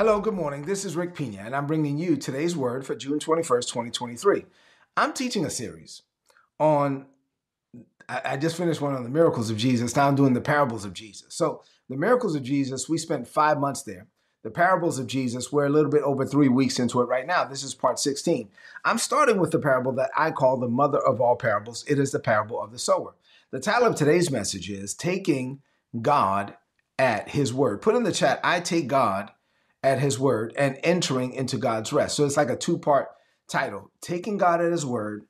Hello, good morning. This is Rick Pina, and I'm bringing you today's word for June 21st, 2023. I'm teaching a series on, I, just finished one on the miracles of Jesus. Now I'm doing the parables of Jesus. So, the miracles of Jesus, we spent five months there. The parables of Jesus, we're a little bit over three weeks into it right now. This is part 16. I'm starting with the parable that I call the mother of all parables. It is the parable of the sower. The title of today's message is Taking God at His Word. Put in the chat, I take God at his word and entering into God's rest. So it's like a two part title taking God at his word,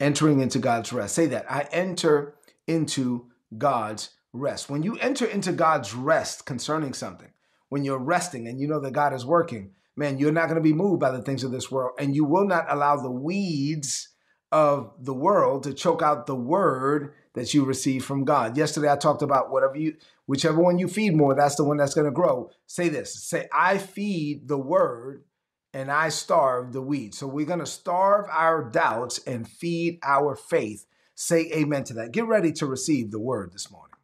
entering into God's rest. Say that I enter into God's rest. When you enter into God's rest concerning something, when you're resting and you know that God is working, man, you're not going to be moved by the things of this world and you will not allow the weeds of the world to choke out the word that you receive from God. Yesterday I talked about whatever you whichever one you feed more, that's the one that's going to grow. Say this. Say I feed the word and I starve the weeds. So we're going to starve our doubts and feed our faith. Say amen to that. Get ready to receive the word this morning.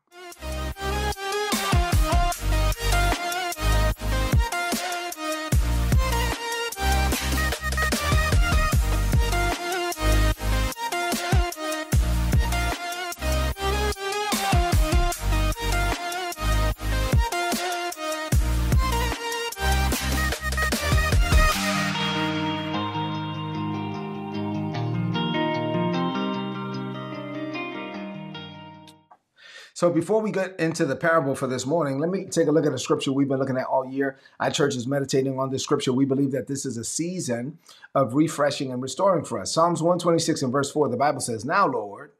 So before we get into the parable for this morning, let me take a look at a scripture we've been looking at all year. Our church is meditating on this scripture. We believe that this is a season of refreshing and restoring for us. Psalms 126 and verse 4, the Bible says, Now, Lord,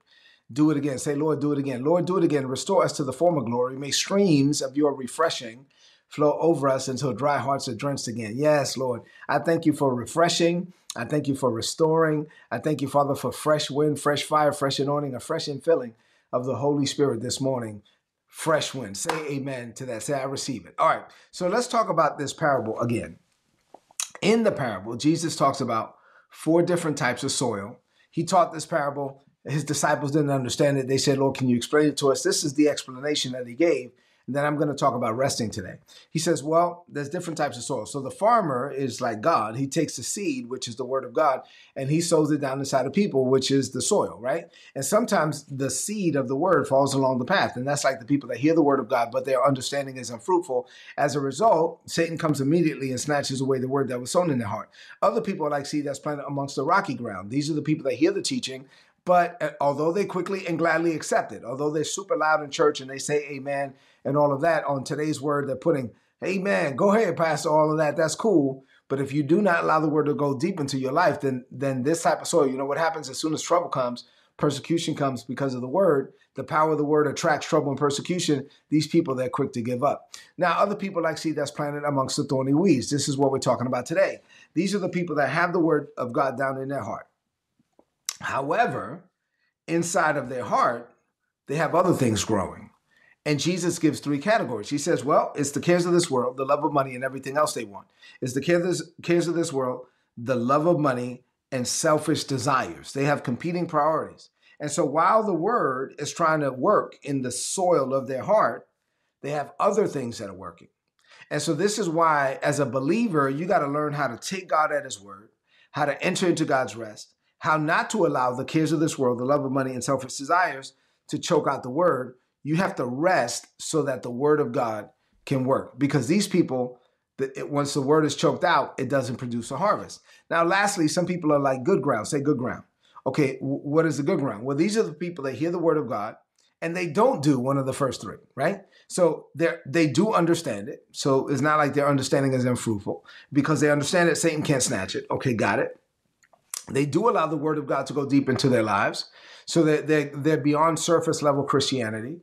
do it again. Say, Lord, do it again. Lord, do it again. Restore us to the former glory. May streams of your refreshing flow over us until dry hearts are drenched again. Yes, Lord. I thank you for refreshing. I thank you for restoring. I thank you, Father, for fresh wind, fresh fire, fresh anointing, a fresh infilling of the Holy Spirit this morning. Fresh wind. Say amen to that. Say, I receive it. All right. So let's talk about this parable again. In the parable, Jesus talks about four different types of soil. He taught this parable. His disciples didn't understand it. They said, Lord, can you explain it to us? This is the explanation that he gave. And then I'm going to talk about resting today. He says, well, there's different types of soil. So the farmer is like God. He takes the seed, which is the word of God, and he sows it down inside of people, which is the soil, right? And sometimes the seed of the word falls along the path. And that's like the people that hear the word of God, but their understanding is unfruitful. As a result, Satan comes immediately and snatches away the word that was sown in their heart. Other people are like seed that's planted amongst the rocky ground. These are the people that hear the teaching, but uh, although they quickly and gladly accept it, although they're super loud in church and they say amen, and all of that on today's word. They're putting, amen, go ahead, Pastor, all of that. That's cool. But if you do not allow the word to go deep into your life, then then this type of soil, you know what happens as soon as trouble comes, persecution comes because of the word, the power of the word attracts trouble and persecution. These people, they're quick to give up. Now, other people like see that's planted amongst the thorny weeds. This is what we're talking about today. These are the people that have the word of God down in their heart. However, inside of their heart, they have other things growing. And Jesus gives three categories. He says, well, it's the cares of this world, the love of money, and everything else they want. It's the cares of this world, the love of money, and selfish desires. They have competing priorities. And so while the word is trying to work in the soil of their heart, they have other things that are working. And so this is why, as a believer, you got to learn how to take God at his word, how to enter into God's rest, how not to allow the cares of this world, the love of money, and selfish desires to choke out the word, you have to rest so that the word of God can work. Because these people, once the word is choked out, it doesn't produce a harvest. Now, lastly, some people are like good ground. Say good ground. Okay, what is the good ground? Well, these are the people that hear the word of God and they don't do one of the first three, right? So they they do understand it. So it's not like their understanding is unfruitful because they understand that Satan can't snatch it. Okay, got it. They do allow the word of God to go deep into their lives so that they're, they're beyond surface level Christianity.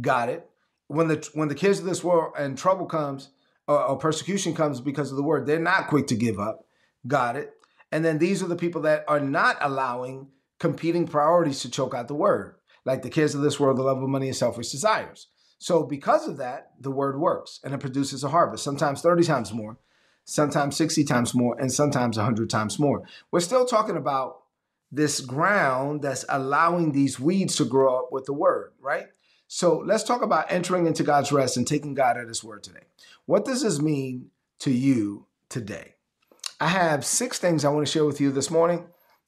Got it. When the when the kids of this world and trouble comes or, or persecution comes because of the word, they're not quick to give up. Got it. And then these are the people that are not allowing competing priorities to choke out the word, like the kids of this world, the love of money and selfish desires. So because of that, the word works and it produces a harvest, sometimes 30 times more, sometimes 60 times more, and sometimes 100 times more. We're still talking about this ground that's allowing these weeds to grow up with the word, right? So let's talk about entering into God's rest and taking God at his word today. What does this mean to you today. I have six things I want to share with you this morning.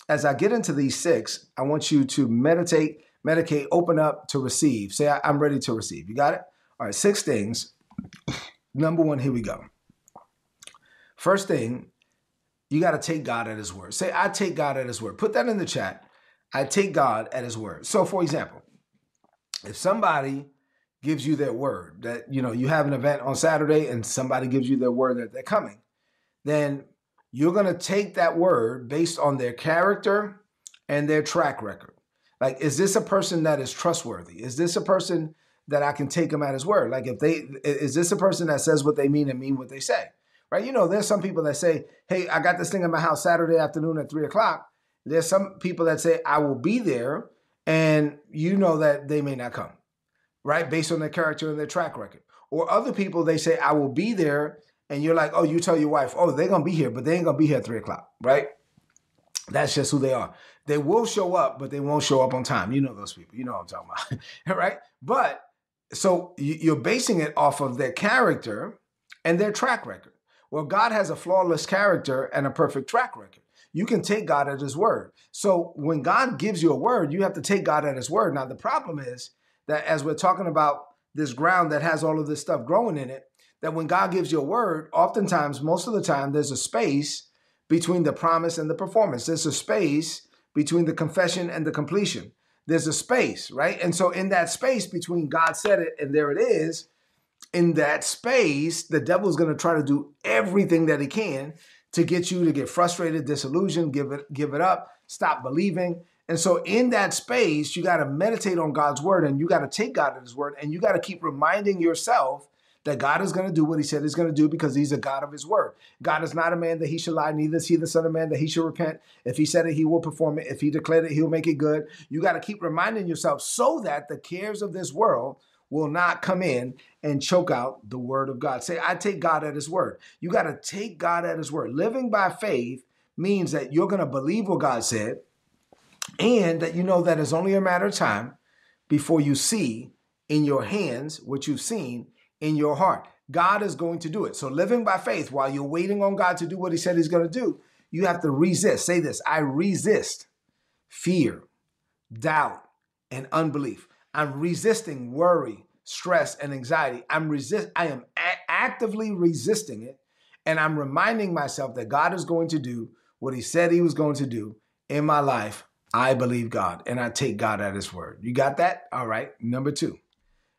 As I get into these six, I want you to meditate, medicate, open up to receive. Say, I'm ready to receive. You got it? All right, six things. Number one, here we go. First thing, you got to take God at His word. Say, I take God at His word. Put that in the chat. I take God at His word. So, for example, if somebody gives you their word that you know you have an event on Saturday and somebody gives you their word that they're coming, then you're going to take that word based on their character and their track record. Like, is this a person that is trustworthy? Is this a person that I can take them at his word? Like, if they, is this a person that says what they mean and mean what they say? Right? You know, there's some people that say, hey, I got this thing in my house Saturday afternoon at three o'clock. There's some people that say, I will be there. And you know that they may not come, right? Based on their character and their track record. Or other people, they say, I will be there and you're like, oh, you tell your wife, oh, they're gonna be here, but they ain't gonna be here at three o'clock, right? That's just who they are. They will show up, but they won't show up on time. You know those people. You know what I'm talking about, right? But so you're basing it off of their character and their track record. Well, God has a flawless character and a perfect track record. You can take God at His word. So when God gives you a word, you have to take God at His word. Now, the problem is that as we're talking about this ground that has all of this stuff growing in it, that when God gives you a word, oftentimes, most of the time, there's a space between the promise and the performance. There's a space between the confession and the completion. There's a space, right? And so, in that space between God said it and there it is, in that space, the devil's going to try to do everything that he can to get you to get frustrated, disillusioned, give it, give it up, stop believing. And so, in that space, you got to meditate on God's word and you got to take God at his word and you got to keep reminding yourself that God is going to do what he said he's going to do because he's a God of his word. God is not a man that he should lie, neither is he the son of man that he should repent. If he said it, he will perform it. If he declared it, he'll make it good. You got to keep reminding yourself so that the cares of this world will not come in and choke out the word of God. Say, I take God at his word. You got to take God at his word. Living by faith means that you're going to believe what God said and that you know that it's only a matter of time before you see in your hands what you've seen in your heart. God is going to do it. So, living by faith while you're waiting on God to do what He said He's going to do, you have to resist. Say this I resist fear, doubt, and unbelief. I'm resisting worry, stress, and anxiety. I'm resist. I am a- actively resisting it, and I'm reminding myself that God is going to do what He said He was going to do in my life. I believe God, and I take God at His word. You got that? All right. Number two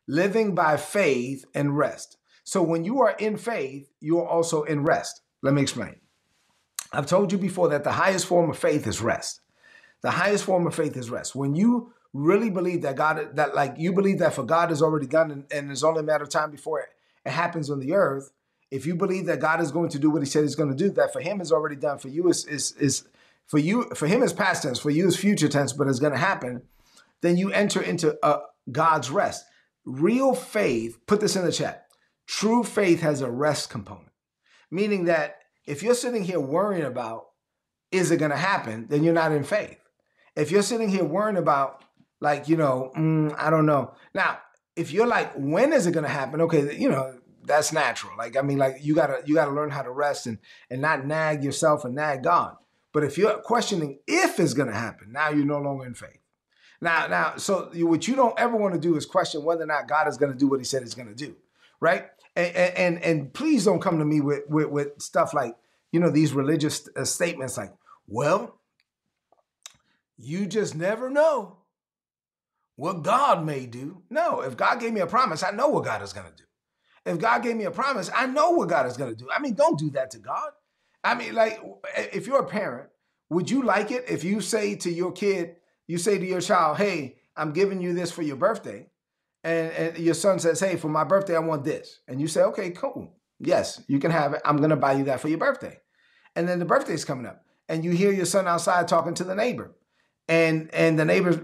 living by faith and rest. So when you are in faith, you are also in rest. Let me explain. I've told you before that the highest form of faith is rest. The highest form of faith is rest. When you really believe that God, that like you believe that for God is already done and, and it's only a matter of time before it, it happens on the earth. If you believe that God is going to do what he said he's going to do, that for him is already done. For you is is is for you for him is past tense, for you is future tense, but it's going to happen, then you enter into uh, God's rest. Real faith, put this in the chat. True faith has a rest component, meaning that if you're sitting here worrying about, is it going to happen, then you're not in faith. If you're sitting here worrying about, like, you know, mm, I don't know. Now, if you're like, when is it going to happen? Okay, you know, that's natural. Like, I mean, like you gotta you gotta learn how to rest and and not nag yourself and nag God. But if you're questioning if it's going to happen, now you're no longer in faith. Now, now, so what you don't ever want to do is question whether or not God is going to do what He said He's going to do, right? And, and and please don't come to me with, with with stuff like you know these religious uh, statements like, well, you just never know what God may do. No, if God gave me a promise, I know what God is going to do. If God gave me a promise, I know what God is going to do. I mean, don't do that to God. I mean, like, if you're a parent, would you like it if you say to your kid, you say to your child, hey, I'm giving you this for your birthday. And, and your son says, hey, for my birthday, I want this. And you say, okay, cool. Yes, you can have it. I'm going to buy you that for your birthday. And then the birthday's coming up. And you hear your son outside talking to the neighbor. And and the neighbor's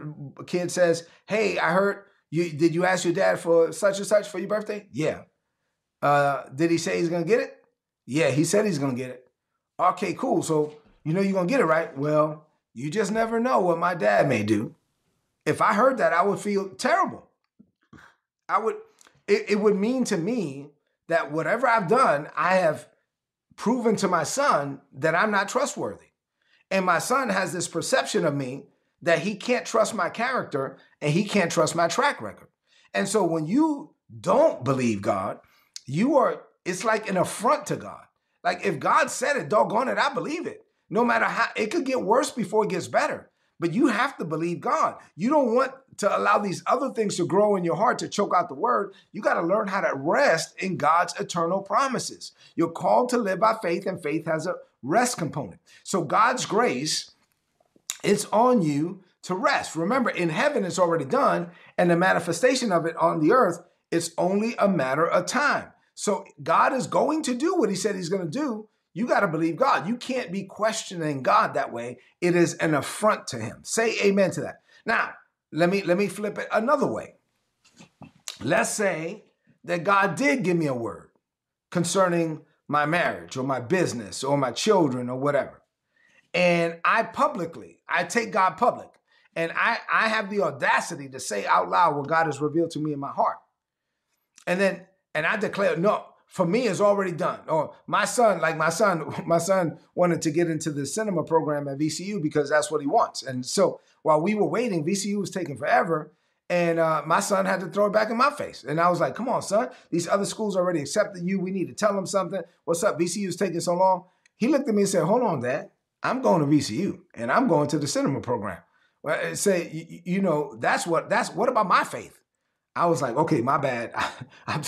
kid says, hey, I heard you did you ask your dad for such and such for your birthday? Yeah. Uh, did he say he's gonna get it? Yeah, he said he's gonna get it. Okay, cool. So you know you're gonna get it, right? Well, you just never know what my dad may do. If I heard that, I would feel terrible. I would, it, it would mean to me that whatever I've done, I have proven to my son that I'm not trustworthy. And my son has this perception of me that he can't trust my character and he can't trust my track record. And so when you don't believe God, you are, it's like an affront to God. Like if God said it, doggone it, I believe it. No matter how, it could get worse before it gets better. But you have to believe God. You don't want to allow these other things to grow in your heart to choke out the word. You got to learn how to rest in God's eternal promises. You're called to live by faith, and faith has a rest component. So God's grace, it's on you to rest. Remember, in heaven, it's already done, and the manifestation of it on the earth, it's only a matter of time. So God is going to do what he said he's going to do. You got to believe God. You can't be questioning God that way. It is an affront to him. Say amen to that. Now, let me let me flip it another way. Let's say that God did give me a word concerning my marriage or my business or my children or whatever. And I publicly, I take God public and I, I have the audacity to say out loud what God has revealed to me in my heart. And then, and I declare, no, for me it's already done. Or my son, like my son, my son wanted to get into the cinema program at VCU because that's what he wants. And so while we were waiting, VCU was taking forever. And uh, my son had to throw it back in my face. And I was like, come on, son. These other schools already accepted you. We need to tell them something. What's up? VCU's taking so long. He looked at me and said, hold on, dad. I'm going to VCU and I'm going to the cinema program. Well, say, you, you know, that's what, that's what about my faith? I was like, okay, my bad. I, am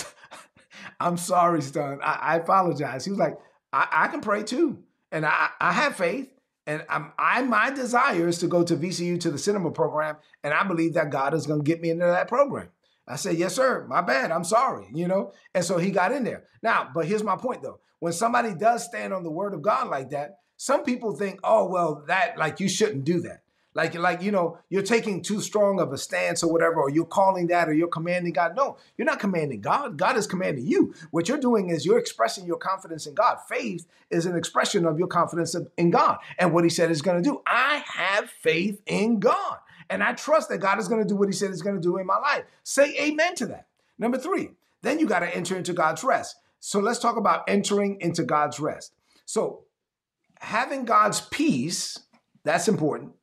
I'm sorry, son. I, I, apologize. He was like, I, I can pray too. And I, I have faith. And I'm, I, my desire is to go to VCU to the cinema program, and I believe that God is going to get me into that program. I said, yes, sir. My bad. I'm sorry. You know. And so he got in there. Now, but here's my point though. When somebody does stand on the word of God like that, some people think, oh well, that like you shouldn't do that. Like, like you know, you're taking too strong of a stance or whatever, or you're calling that, or you're commanding God. No, you're not commanding God. God is commanding you. What you're doing is you're expressing your confidence in God. Faith is an expression of your confidence in God and what He said is going to do. I have faith in God, and I trust that God is going to do what He said He's going to do in my life. Say Amen to that. Number three, then you got to enter into God's rest. So let's talk about entering into God's rest. So having God's peace, that's important.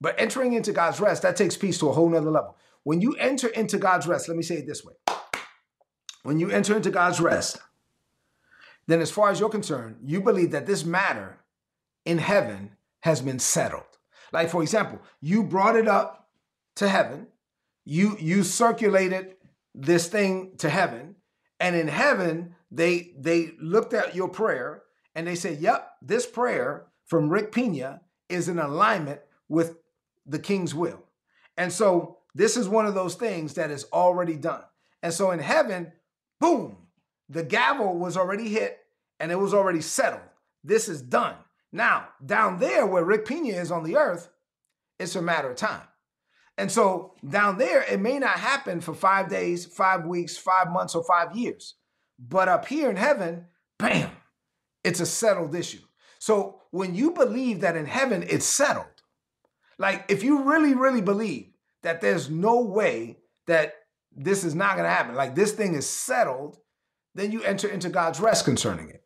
But entering into God's rest, that takes peace to a whole nother level. When you enter into God's rest, let me say it this way. When you enter into God's rest, then as far as you're concerned, you believe that this matter in heaven has been settled. Like, for example, you brought it up to heaven, you, you circulated this thing to heaven, and in heaven, they, they looked at your prayer and they said, Yep, this prayer from Rick Pina is in alignment with the king's will. And so this is one of those things that is already done. And so in heaven, boom, the gavel was already hit and it was already settled. This is done. Now, down there where Rick Pina is on the earth, it's a matter of time. And so down there, it may not happen for five days, five weeks, five months, or five years. But up here in heaven, bam, it's a settled issue. So when you believe that in heaven it's settled, like, if you really, really believe that there's no way that this is not going to happen, like this thing is settled, then you enter into God's rest concerning it.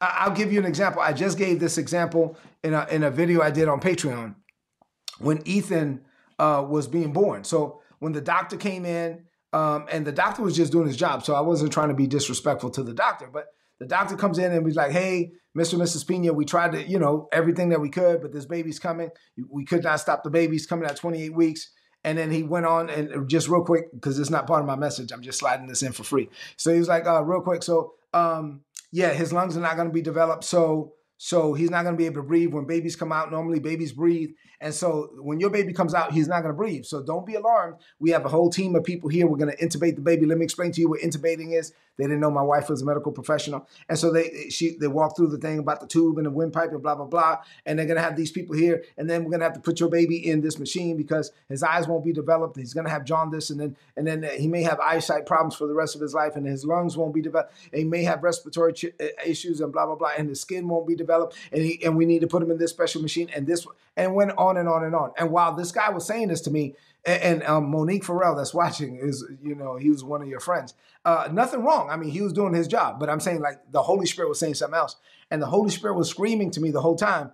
I'll give you an example. I just gave this example in a, in a video I did on Patreon when Ethan uh, was being born. So when the doctor came in, um, and the doctor was just doing his job, so I wasn't trying to be disrespectful to the doctor, but the doctor comes in and was like, hey, Mr. and Mrs. Pina, we tried to, you know, everything that we could, but this baby's coming. We could not stop the baby's coming at 28 weeks. And then he went on and just real quick, because it's not part of my message, I'm just sliding this in for free. So he was like, uh, real quick. So, um, yeah, his lungs are not going to be developed. So, so he's not going to be able to breathe when babies come out. Normally, babies breathe. And so when your baby comes out, he's not going to breathe. So don't be alarmed. We have a whole team of people here. We're going to intubate the baby. Let me explain to you what intubating is. They didn't know my wife was a medical professional. And so they she they walked through the thing about the tube and the windpipe and blah, blah, blah. And they're going to have these people here. And then we're going to have to put your baby in this machine because his eyes won't be developed. He's going to have jaundice. And then and then uh, he may have eyesight problems for the rest of his life. And his lungs won't be developed. He may have respiratory ch- uh, issues and blah, blah, blah. And his skin won't be developed and he, and we need to put him in this special machine, and this, and went on and on and on. And while this guy was saying this to me, and, and um, Monique Farrell that's watching is, you know, he was one of your friends. Uh, nothing wrong. I mean, he was doing his job, but I'm saying like the Holy Spirit was saying something else, and the Holy Spirit was screaming to me the whole time,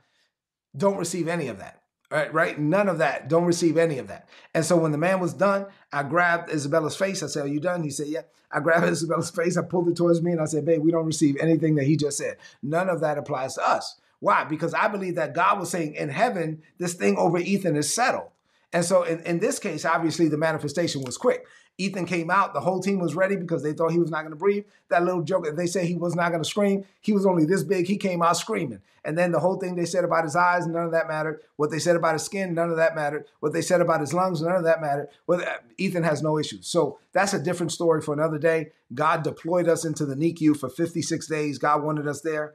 "Don't receive any of that." Right, right. None of that. Don't receive any of that. And so when the man was done, I grabbed Isabella's face. I said, Are you done? He said, Yeah. I grabbed Isabella's face. I pulled it towards me and I said, Babe, we don't receive anything that he just said. None of that applies to us. Why? Because I believe that God was saying in heaven, this thing over Ethan is settled. And so in, in this case, obviously the manifestation was quick. Ethan came out, the whole team was ready because they thought he was not going to breathe. That little joke, they say he was not going to scream. He was only this big. He came out screaming. And then the whole thing they said about his eyes, none of that mattered. What they said about his skin, none of that mattered. What they said about his lungs, none of that mattered. Well, uh, Ethan has no issues. So that's a different story for another day. God deployed us into the NICU for 56 days. God wanted us there.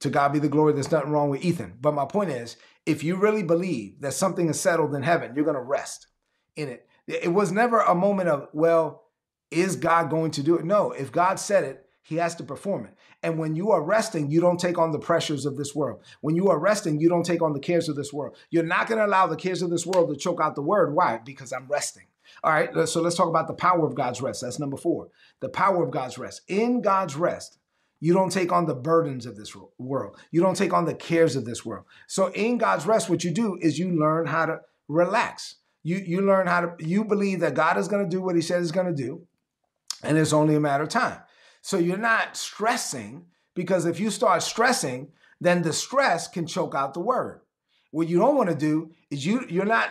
To God be the glory. There's nothing wrong with Ethan. But my point is, if you really believe that something is settled in heaven, you're going to rest in it. It was never a moment of, well, is God going to do it? No, if God said it, he has to perform it. And when you are resting, you don't take on the pressures of this world. When you are resting, you don't take on the cares of this world. You're not going to allow the cares of this world to choke out the word. Why? Because I'm resting. All right, so let's talk about the power of God's rest. That's number four. The power of God's rest. In God's rest, you don't take on the burdens of this world. You don't take on the cares of this world. So in God's rest, what you do is you learn how to relax. You, you learn how to, you believe that God is going to do what he says he's going to do, and it's only a matter of time. So you're not stressing because if you start stressing, then the stress can choke out the word. What you don't want to do is you, you're not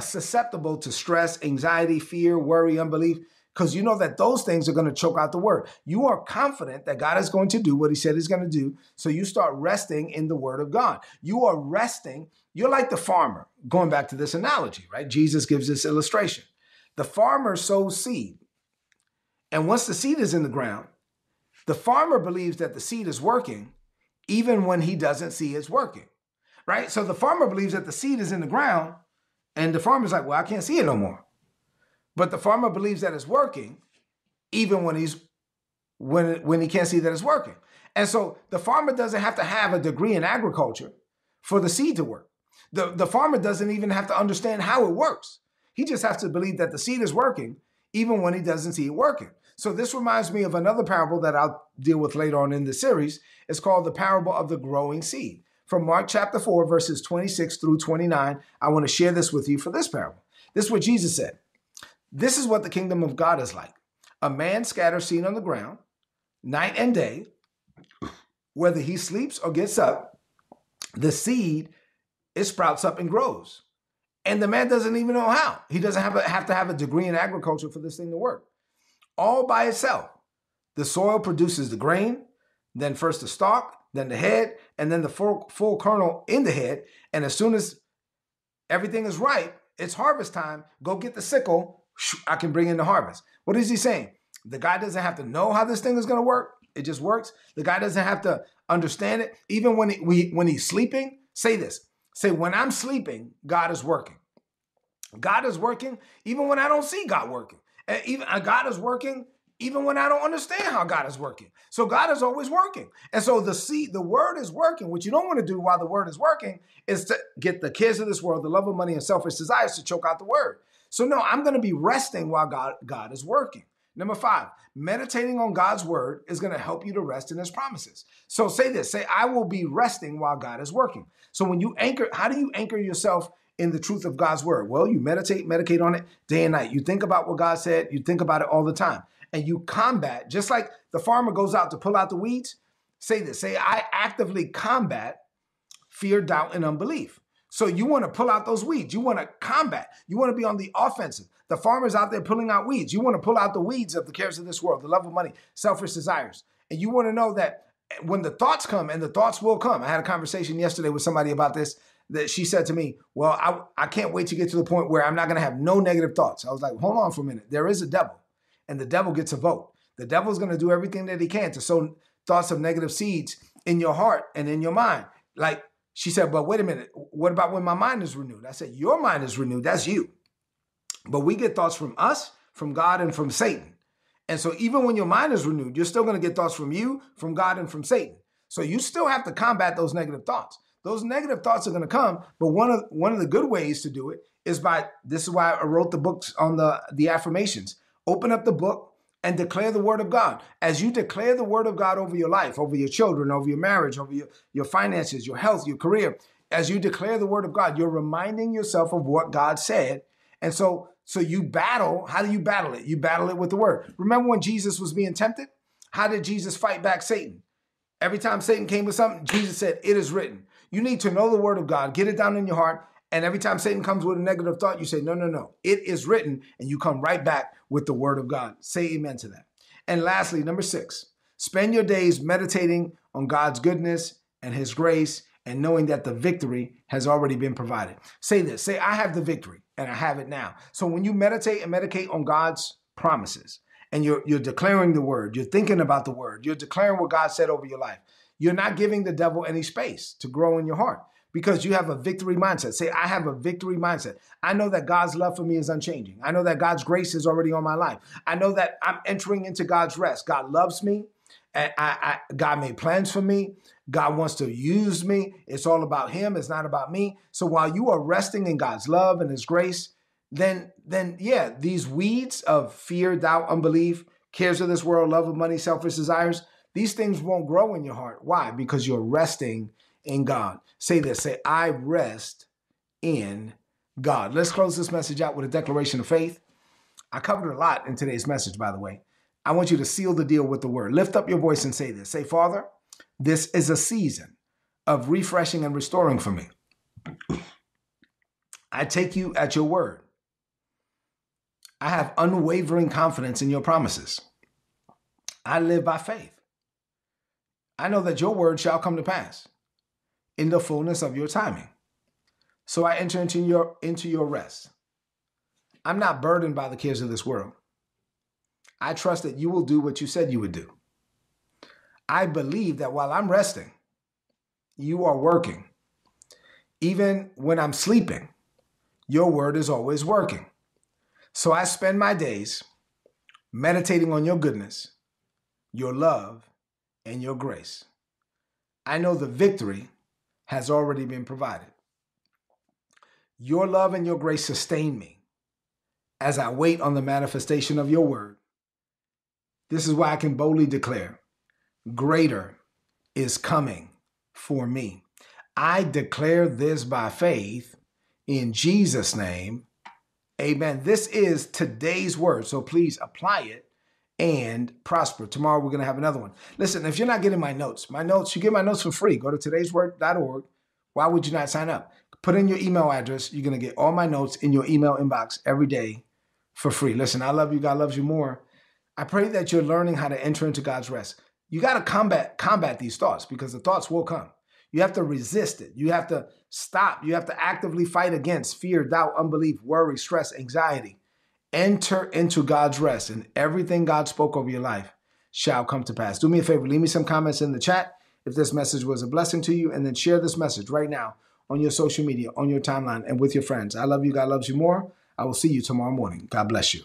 susceptible to stress, anxiety, fear, worry, unbelief because you know that those things are going to choke out the word. You are confident that God is going to do what he said he's going to do. So you start resting in the word of God. You are resting. You're like the farmer, going back to this analogy, right? Jesus gives this illustration. The farmer sows seed. And once the seed is in the ground, the farmer believes that the seed is working even when he doesn't see it's working, right? So the farmer believes that the seed is in the ground and the farmer's like, well, I can't see it no more. But the farmer believes that it's working, even when he's when when he can't see that it's working. And so the farmer doesn't have to have a degree in agriculture for the seed to work. The, the farmer doesn't even have to understand how it works. He just has to believe that the seed is working, even when he doesn't see it working. So this reminds me of another parable that I'll deal with later on in the series. It's called the parable of the growing seed. From Mark chapter 4, verses 26 through 29, I want to share this with you for this parable. This is what Jesus said. This is what the kingdom of God is like. A man scatters seed on the ground night and day, whether he sleeps or gets up, the seed it sprouts up and grows. And the man doesn't even know how. He doesn't have, a, have to have a degree in agriculture for this thing to work. All by itself. The soil produces the grain, then first the stalk, then the head, and then the full, full kernel in the head. And as soon as everything is ripe, it's harvest time. Go get the sickle, I can bring in the harvest. What is he saying? The guy doesn't have to know how this thing is going to work. It just works. The guy doesn't have to understand it. Even when he, we, when he's sleeping, say this. Say, when I'm sleeping, God is working. God is working even when I don't see God working. And even God is working even when I don't understand how God is working. So God is always working. And so the seed, the word is working. What you don't want to do while the word is working is to get the kids of this world, the love of money and selfish desires to choke out the word. So no, I'm going to be resting while God, God is working. Number five, meditating on God's word is going to help you to rest in his promises. So say this, say, I will be resting while God is working. So when you anchor, how do you anchor yourself in the truth of God's word? Well, you meditate, meditate on it day and night. You think about what God said, you think about it all the time. And you combat, just like the farmer goes out to pull out the weeds. Say this, say, I actively combat fear, doubt, and unbelief. So you want to pull out those weeds. You want to combat. You want to be on the offensive. The farmer's out there pulling out weeds. You want to pull out the weeds of the cares of this world, the love of money, selfish desires. And you want to know that when the thoughts come, and the thoughts will come. I had a conversation yesterday with somebody about this that she said to me, Well, I, I can't wait to get to the point where I'm not going to have no negative thoughts. I was like, Hold on for a minute. There is a devil, and the devil gets a vote. The devil's going to do everything that he can to sow thoughts of negative seeds in your heart and in your mind. Like she said, but wait a minute. What about when my mind is renewed? I said, your mind is renewed. That's you. But we get thoughts from us, from God, and from Satan. And so even when your mind is renewed, you're still going to get thoughts from you, from God, and from Satan. So you still have to combat those negative thoughts. Those negative thoughts are going to come, but one of one of the good ways to do it is by this is why I wrote the books on the the affirmations. Open up the book and declare the word of God. As you declare the word of God over your life, over your children, over your marriage, over your, your finances, your health, your career, as you declare the word of God, you're reminding yourself of what God said. And so so you battle, how do you battle it? You battle it with the word. Remember when Jesus was being tempted? How did Jesus fight back Satan? Every time Satan came with something, Jesus said, It is written. You need to know the word of God, get it down in your heart. And every time Satan comes with a negative thought, you say, No, no, no. It is written. And you come right back with the word of God. Say amen to that. And lastly, number six, spend your days meditating on God's goodness and his grace and knowing that the victory has already been provided. Say this say, I have the victory and I have it now. So when you meditate and medicate on God's promises, and you're, you're declaring the word, you're thinking about the word, you're declaring what God said over your life, you're not giving the devil any space to grow in your heart because you have a victory mindset. Say, I have a victory mindset. I know that God's love for me is unchanging. I know that God's grace is already on my life. I know that I'm entering into God's rest. God loves me. And I, I, God made plans for me. God wants to use me. It's all about Him. It's not about me. So while you are resting in God's love and His grace, then, then yeah, these weeds of fear, doubt, unbelief, cares of this world, love of money, selfish desires, these things won't grow in your heart. Why? Because you're resting in God. Say this say, I rest in God. Let's close this message out with a declaration of faith. I covered a lot in today's message, by the way. I want you to seal the deal with the word. Lift up your voice and say this. Say, Father, this is a season of refreshing and restoring for me. I take you at your word. I have unwavering confidence in your promises. I live by faith. I know that your word shall come to pass in the fullness of your timing. So I enter into your into your rest. I'm not burdened by the cares of this world. I trust that you will do what you said you would do. I believe that while I'm resting, you are working. Even when I'm sleeping, your word is always working. So I spend my days meditating on your goodness, your love, and your grace. I know the victory has already been provided. Your love and your grace sustain me as I wait on the manifestation of your word. This is why I can boldly declare greater is coming for me. I declare this by faith in Jesus' name. Amen. This is today's word. So please apply it and prosper. Tomorrow we're going to have another one. Listen, if you're not getting my notes, my notes, you get my notes for free. Go to today'sword.org. Why would you not sign up? Put in your email address. You're going to get all my notes in your email inbox every day for free. Listen, I love you. God loves you more. I pray that you're learning how to enter into God's rest. You got to combat combat these thoughts because the thoughts will come. You have to resist it. You have to stop. You have to actively fight against fear, doubt, unbelief, worry, stress, anxiety. Enter into God's rest, and everything God spoke over your life shall come to pass. Do me a favor, leave me some comments in the chat if this message was a blessing to you, and then share this message right now on your social media, on your timeline, and with your friends. I love you. God loves you more. I will see you tomorrow morning. God bless you.